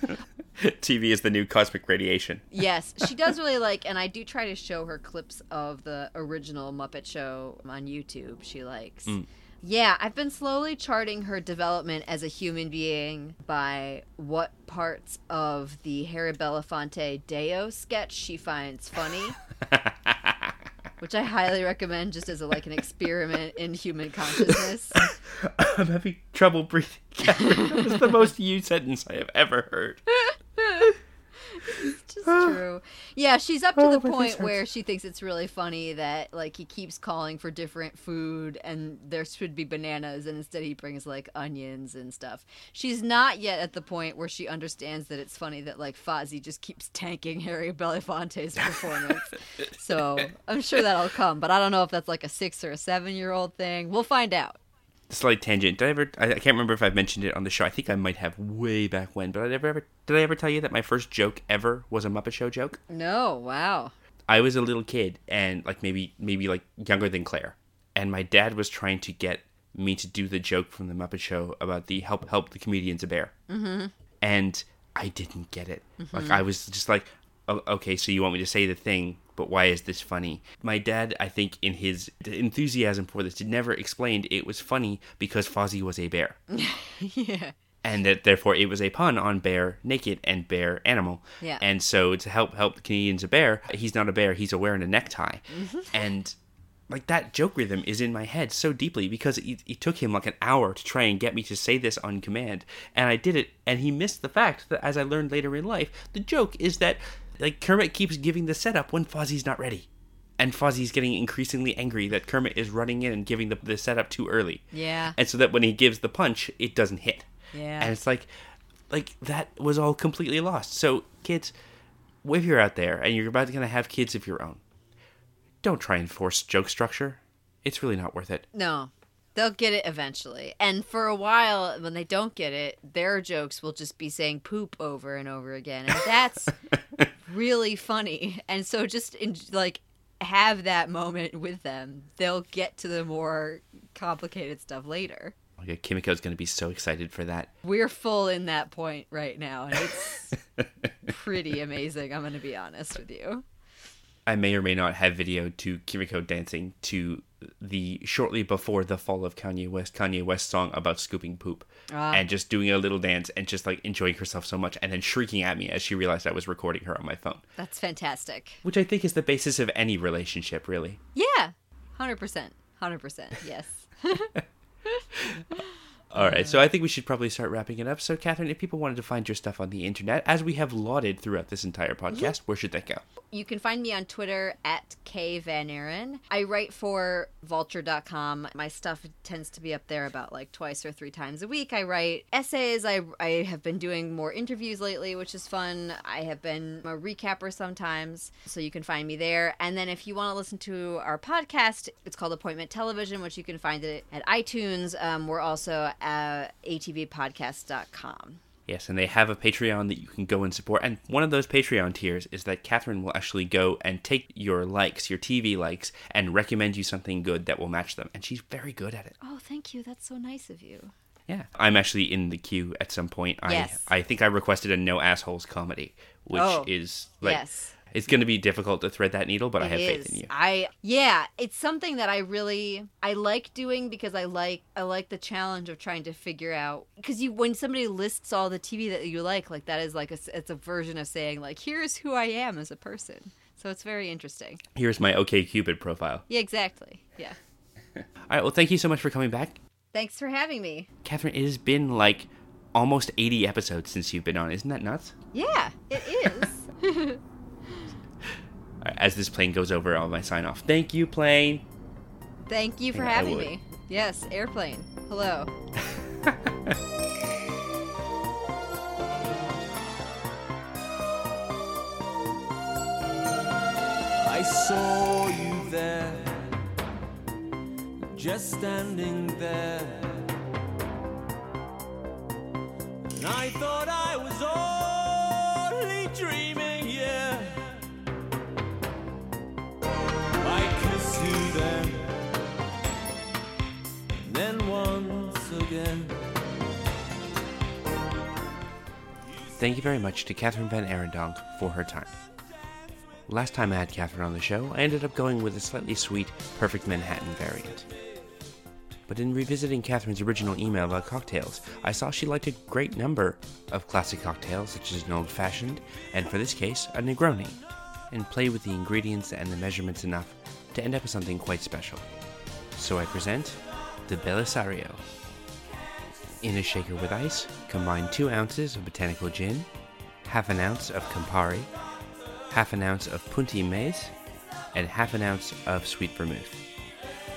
TV is the new cosmic radiation. Yes, she does really like, and I do try to show her clips of the original Muppet Show on YouTube. She likes. Mm. Yeah, I've been slowly charting her development as a human being by what parts of the Harry Belafonte Day-O sketch she finds funny. Which I highly recommend just as a, like an experiment in human consciousness. I'm having trouble breathing. That was the most you sentence I have ever heard. true. Yeah, she's up to Oh, the point where she thinks it's really funny that like he keeps calling for different food and there should be bananas and instead he brings like onions and stuff. She's not yet at the point where she understands that it's funny that like Fozzie just keeps tanking Harry Belafonte's performance. so I'm sure that'll come, but I don't know if that's like a six or a seven year old thing. We'll find out. Slight tangent. Did I ever? I I can't remember if I've mentioned it on the show. I think I might have way back when. But I never ever. Did I ever tell you that my first joke ever was a Muppet Show joke? No, wow. I was a little kid and like maybe maybe like younger than Claire, and my dad was trying to get me to do the joke from the Muppet Show about the help help the comedians a bear, mm-hmm. and I didn't get it. Like I was just like, oh, okay, so you want me to say the thing, but why is this funny? My dad, I think, in his enthusiasm for this, never explained it was funny because Fozzie was a bear. yeah. and that therefore it was a pun on bear naked and bear animal. Yeah. And so to help help the Canadians a bear, he's not a bear, he's a wearing a necktie. Mm-hmm. And like that joke rhythm is in my head so deeply because it, it took him like an hour to try and get me to say this on command, and I did it, and he missed the fact that as I learned later in life, the joke is that like Kermit keeps giving the setup when Fozzie's not ready. And Fozzie's getting increasingly angry that Kermit is running in and giving the, the setup too early. Yeah. And so that when he gives the punch, it doesn't hit. Yeah. And it's like, like that was all completely lost. So kids, if you're out there and you're about to gonna have kids of your own, don't try and force joke structure. It's really not worth it. No, they'll get it eventually. And for a while, when they don't get it, their jokes will just be saying poop over and over again. And that's really funny. And so just in, like have that moment with them. They'll get to the more complicated stuff later. Oh, okay, Kimiko's gonna be so excited for that. We're full in that point right now, and it's pretty amazing. I'm going to be honest with you. I may or may not have video to Kimiko dancing to the shortly before the fall of Kanye West Kanye West song about scooping poop Ah. and just doing a little dance and just like enjoying herself so much and then shrieking at me as she realized I was recording her on my phone, That's fantastic. which I think is the basis of any relationship, really. Yeah, 100%. 100%. Yes. All right, so I think we should probably start wrapping it up. So, Kathryn, if people wanted to find your stuff on the internet, as we have lauded throughout this entire podcast, where should they go? You can find me on Twitter at K Van Aaron. I write for vulture.com. My stuff tends to be up there about like twice or three times a week. I write essays. I, I have been doing more interviews lately, which is fun. I have been a recapper sometimes, so you can find me there. And then if you want to listen to our podcast, it's called Appointment Television, which you can find it at iTunes. Um, we're also at uh, atvpodcast.com. Yes, and they have a Patreon that you can go and support. And one of those Patreon tiers is that Kathryn will actually go and take your likes, your TV likes, and recommend you something good that will match them. And she's very good at it. Oh, thank you. That's so nice of you. Yeah. I'm actually in the queue at some point. I Yes. I think I requested a no assholes comedy, which Oh, is like yes. It's going to be difficult to thread that needle, but I have is. faith in you. I yeah, it's something that I really I like doing because I like I like the challenge of trying to figure out because you when somebody lists all the TV that you like, like that is like a, it's a version of saying like here's who I am as a person. So it's very interesting. Here's my OK Cupid profile. Yeah, exactly. Yeah. All right, well, thank you so much for coming back. Thanks for having me. Kathryn, it has been like almost 80 episodes since you've been on. Isn't that nuts? Yeah, it is. All right, as this plane goes over, I'll my sign off. Thank you, plane. Thank you for Yeah, having me. Yes, airplane. Hello. I saw you there, just standing there. And I thought I was Thank you very much to Kathryn VanArendonk for her time. Last time I had Kathryn on the show, I ended up going with a slightly sweet, perfect Manhattan variant. But in revisiting Kathryn's original email about cocktails, I saw she liked a great number of classic cocktails, such as an old fashioned, and for this case, a Negroni, and play with the ingredients and the measurements enough to end up with something quite special. So I present the Belissario. In a shaker with ice, combine 2 ounces of botanical gin, half an ounce of Campari, half an ounce of Punti maize, and half an ounce of sweet vermouth.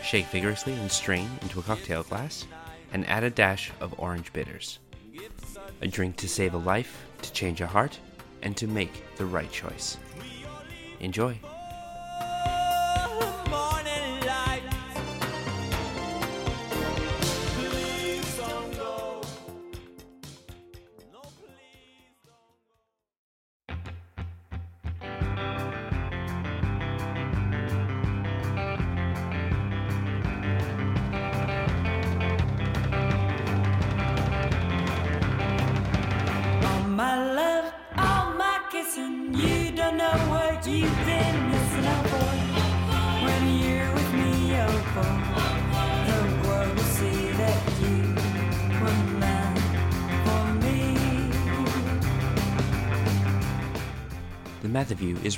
Shake vigorously and strain into a cocktail glass, and add a dash of orange bitters. A drink to save a life, to change a heart, and to make the right choice. Enjoy.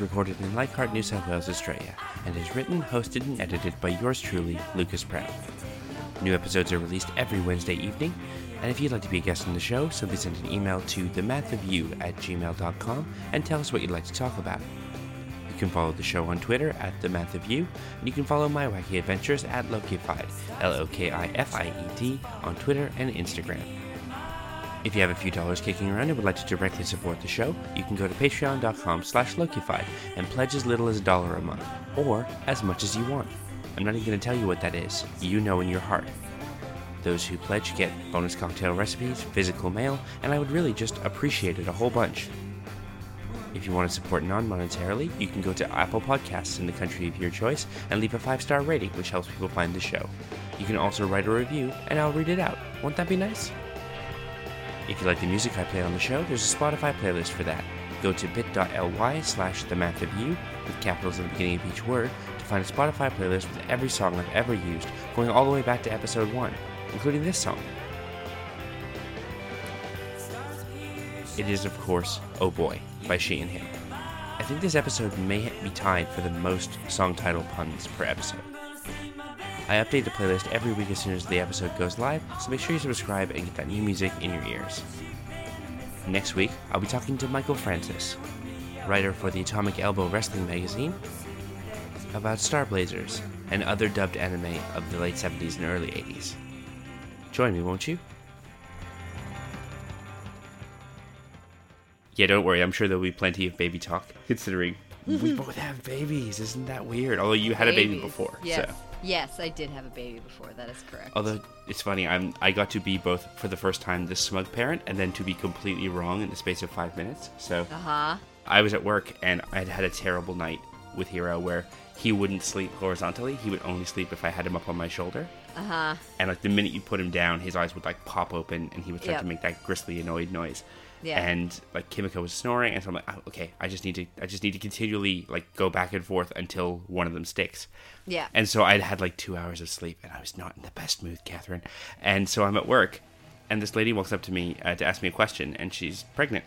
Recorded in Leichhardt, New South Wales, Australia, and is written, hosted, and edited by yours truly, Lucas Brown. New episodes are released every Wednesday evening, and if you'd like to be a guest on the show, simply send an email to themathofyou at gmail.com and tell us what you'd like to talk about. You can follow the show on Twitter at The Math of You, and you can follow my wacky adventures at Lokified, L O K I F I E D, on Twitter and Instagram. If you have a few dollars kicking around and would like to directly support the show, you can go to patreon.com slash and pledge as little as a dollar a month, or as much as you want. I'm not even going to tell you what that is. You know in your heart. Those who pledge get bonus cocktail recipes, physical mail, and I would really just appreciate it a whole bunch. If you want to support non monetarily, you can go to Apple Podcasts in the country of your choice and leave a five star rating, which helps people find the show. You can also write a review, and I'll read it out. Won't that be nice? If you like the music I play on the show, there's a Spotify playlist for that. Go to bit.ly slash the math of you, with capitals at the beginning of each word, to find a Spotify playlist with every song I've ever used, going all the way back to episode 1, including this song. It is, of course, Oh Boy by She and Him. I think this episode may be tied for the most song title puns per episode. I update the playlist every week as soon as the episode goes live, so make sure you subscribe and get that new music in your ears. Next week, I'll be talking to Michael Francis, writer for the Atomic Elbow Wrestling magazine, about Star Blazers and other dubbed anime of the late 70s and early 80s. Join me, won't you? Yeah, don't worry. I'm sure there'll be plenty of baby talk, considering we both have babies. Isn't that weird? Although you had a baby before. Yes. So. Yes, I did have a baby before. That is correct. Although it's funny, I'm I got to be both for the first time the smug parent and then to be completely wrong in the space of five minutes. So Uh huh. I was at work and I had had a terrible night with Hero where he wouldn't sleep horizontally. He would only sleep if I had him up on my shoulder. Uh huh. And like the minute you put him down, his eyes would like pop open and he would start Yep. to make that gristly annoyed noise. Yeah. And like Kimiko was snoring, and so I'm like, oh, okay, I just need to, I just need to continually like go back and forth until one of them sticks. Yeah. And so I'd had like two hours of sleep, and I was not in the best mood, Kathryn. And so I'm at work, and this lady walks up to me uh, to ask me a question, and she's pregnant.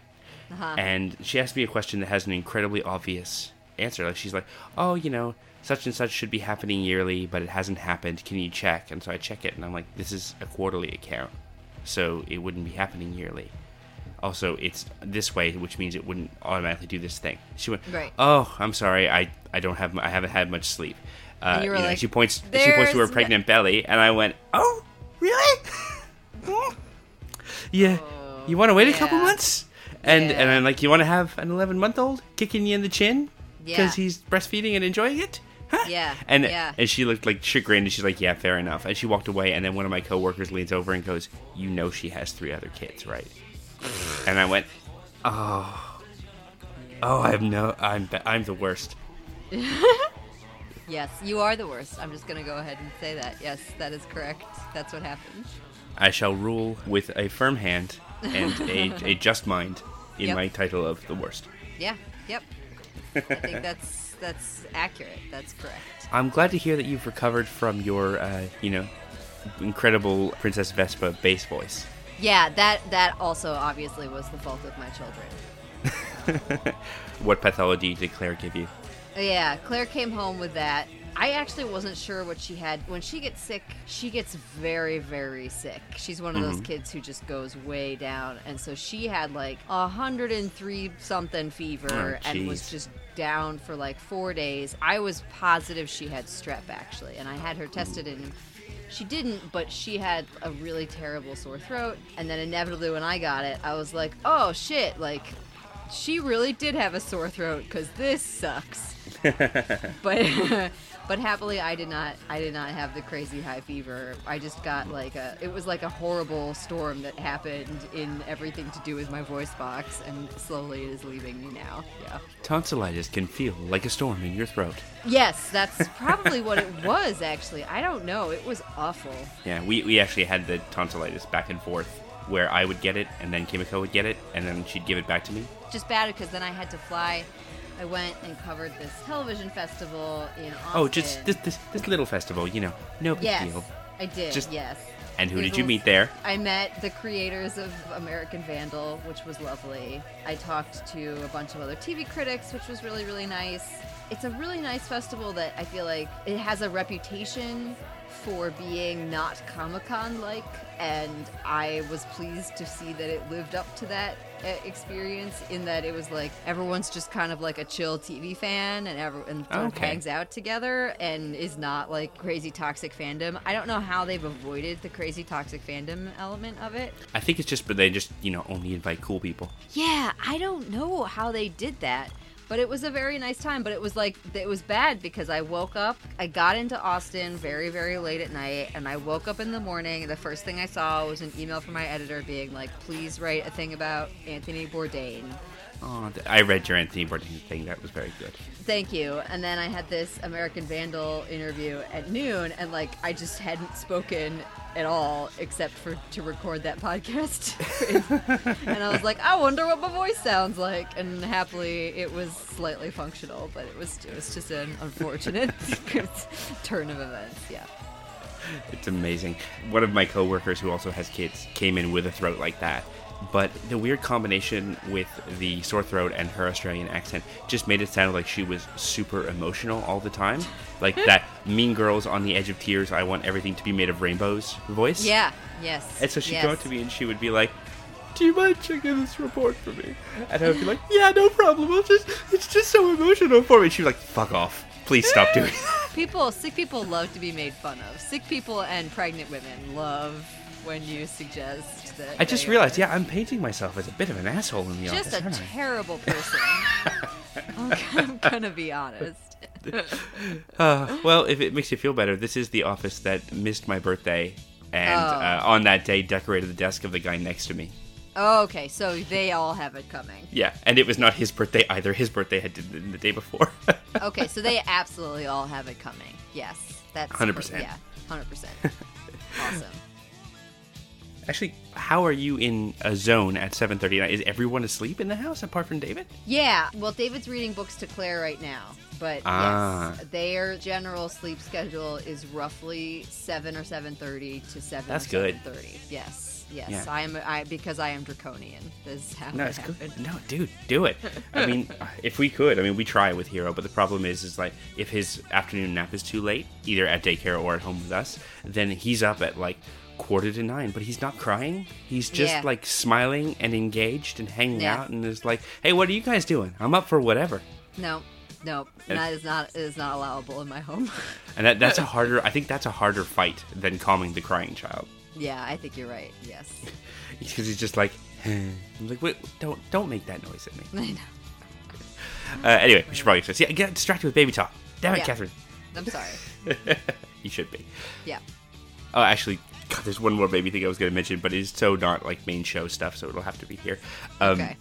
Uh-huh. And she asked me a question that has an incredibly obvious answer. Like she's like, "Oh, you know, such and such should be happening yearly, but it hasn't happened. Can you check?" And so I check it, and I'm like, "This is a quarterly account, so it wouldn't be happening yearly." Also, it's this way, which means it wouldn't automatically do this thing. She went, Right. "Oh, I'm sorry, I, I don't have, I haven't had much sleep." Uh, And you know, like, she points, she points to her "There's pregnant belly, and I went, "Oh, really? yeah, you want to wait a couple months?" And Yeah. and I'm like, "You want to have an 11 month old kicking you in the chin because Yeah. he's breastfeeding and enjoying it?" Huh? Yeah, And yeah. and she looked like chagrined, and she's like, "Yeah, fair enough." And she walked away, and then one of my coworkers leans over and goes, "You know she has three other kids, right?" And I went, "Oh, oh, I'm no, I'm I'm the worst." Yes, you are the worst. I'm just gonna go ahead and say that. Yes, that is correct. That's what happened. I shall rule with a firm hand and a, a just mind in Yep. my title of the worst. Yeah. Yep. I think that's that's accurate. That's correct. I'm glad to hear that you've recovered from your, uh, you know, incredible Princess Vespa bass voice. Yeah. That that also obviously was the fault of my children. What pathology did Claire give you? Oh, yeah, Claire came home with that. I actually wasn't sure what she had. When she gets sick, she gets very, very sick. She's one of those mm-hmm. kids who just goes way down. And so she had like a 103 something fever Oh, and was just down for like four days. I was positive she had strep actually. And I had her tested and she didn't, but she had a really terrible sore throat. And then inevitably when I got it, I was like, oh shit, like she really did have a sore throat because this sucks but but happily I did not I did not have the crazy high fever. I just got like a it was like a horrible storm that happened in everything to do with my voice box and slowly it is leaving me now. Yeah. Tonsillitis can feel like a storm in your throat. Yes, that's probably what it was actually. I don't know. It was awful. Yeah, we, we actually had the tonsillitis back and forth where I would get it and then Kimiko would get it and then she'd give it back to me. Just bad because then I had to fly I went and covered this television festival in Austin. Oh, just this, this, this little festival, you know, no big Yes. deal. I did. Just- yes. And who It did you meet there? I met the creators of American Vandal, which was lovely. I talked to a bunch of other TV critics, which was really, really nice. It's a really nice festival that I feel like it has a reputation for being not Comic Con like, and I was pleased to see that it lived up to that uh, experience in that it was like everyone's just kind of like a chill TV fan and everyone Okay. hangs out together and is not like crazy toxic fandom. I don't know how they've avoided the crazy toxic fandom element of it. I think it's just, but they just, you know, only invite cool people. Yeah, I don't know how they did that. But it was a very nice time. But it was like, it was bad because I woke up, I got into Austin very, very late at night, and I woke up in the morning. The first thing I saw was an email from my editor being like, please write a thing about Anthony Bourdain. Oh, I read your Anthony Bourdain thing. That was very good. Thank you. And then I had this American Vandal interview at noon, and like I just hadn't spoken at all except for to record that podcast. and I was like, I wonder what my voice sounds like. And happily, it was slightly functional, but it was it was just an unfortunate turn of events. Yeah. It's amazing. One of my coworkers who also has kids came in with a throat like that. But the weird combination with the sore throat and her Australian accent just made it sound like she was super emotional all the time. Like that mean girls on the edge of tears, I want everything to be made of rainbows voice. Yeah. Yes. And so she'd yes. go up to me and she would be like, Do you mind checking this report for me? And I would be like, Yeah, no problem. I'll just it's just so emotional for me. And she was like, Fuck off. Please stop doing that. People, sick people love to be made fun of. Sick people and pregnant women love when you suggest that. I just realized, yeah, I'm painting myself as a bit of an asshole in the just office. Just a terrible person. I'm, gonna be honest. Uh, well, if it makes you feel better, this is the office that missed my birthday, and Oh. uh, on that day decorated the desk of the guy next to me. okay, so they all have it coming. Yeah, and it was not his birthday either. His birthday had been the day before. Okay, so they absolutely all have it coming. Yes, that's 100%. Yeah, hundred percent. Awesome. Actually, how are you in a zone at 7:39? Is everyone asleep in the house apart from David? Yeah, well, David's reading books to Claire right now, but Ah. yes, their general sleep schedule is roughly seven or seven thirty to seven. That's or good. 7:30. Yes, yes. Yeah. I am. I because I am draconian. This is how No, it it's good. No, dude, do it. I mean, if we could, I mean, we try with Hero, but the problem is, is like if his afternoon nap is too late, either at daycare or at home with us, then he's up at like quarter to nine, but he's not crying. He's just Yeah. like smiling and engaged and hanging Yeah. out, and is like, "Hey, what are you guys doing? I'm up for whatever." No, no, that is not is not allowable in my home. And that, that's a harder. I think that's a harder fight than calming the crying child, yeah, I think you're right. Yes, because he's just like, I'm like, wait, don't don't make that noise at me. I know. Uh, anyway, we should probably. Yeah, get distracted with baby talk. Damn it, Yeah. Kathryn. I'm sorry. You should be. Yeah. Oh, actually, God, there's one more baby thing I was going to mention, but it's so not like main show stuff, so it'll have to be here. Um, Okay.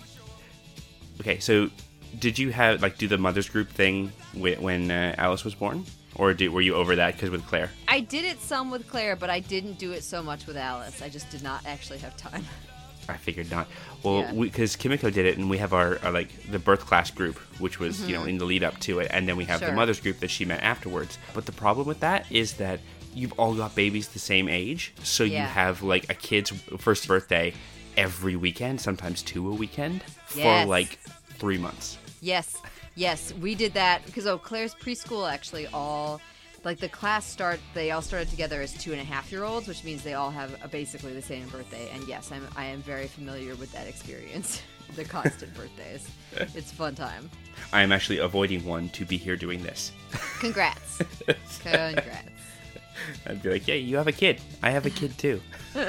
Okay, so did you have like do the mothers group thing whe- when uh, Alice was born, or did, were you over that because with Claire? I did it some with Claire, but I didn't do it so much with Alice. I just did not actually have time. I figured not. Well, Yeah. because Kimiko did it, and we have our, our like the birth class group, which was you know in the lead up to it, and then we have the Mm-hmm. Mothers group that she met afterwards. But the problem with that is that you've all got babies the same age, so you have like a kid's first birthday every weekend, sometimes two a weekend for Yes. like three months. Yes, yes, we did that because oh, Claire's preschool actually all like the class start. They all started together as two and a half year olds, which means they all have a, basically the same birthday. And yes, I'm I am very familiar with that experience. the constant birthdays. It's fun time. I am actually avoiding one to be here doing this. Congrats. Congrats. I'd be like, yeah, you have a kid. I have a kid too.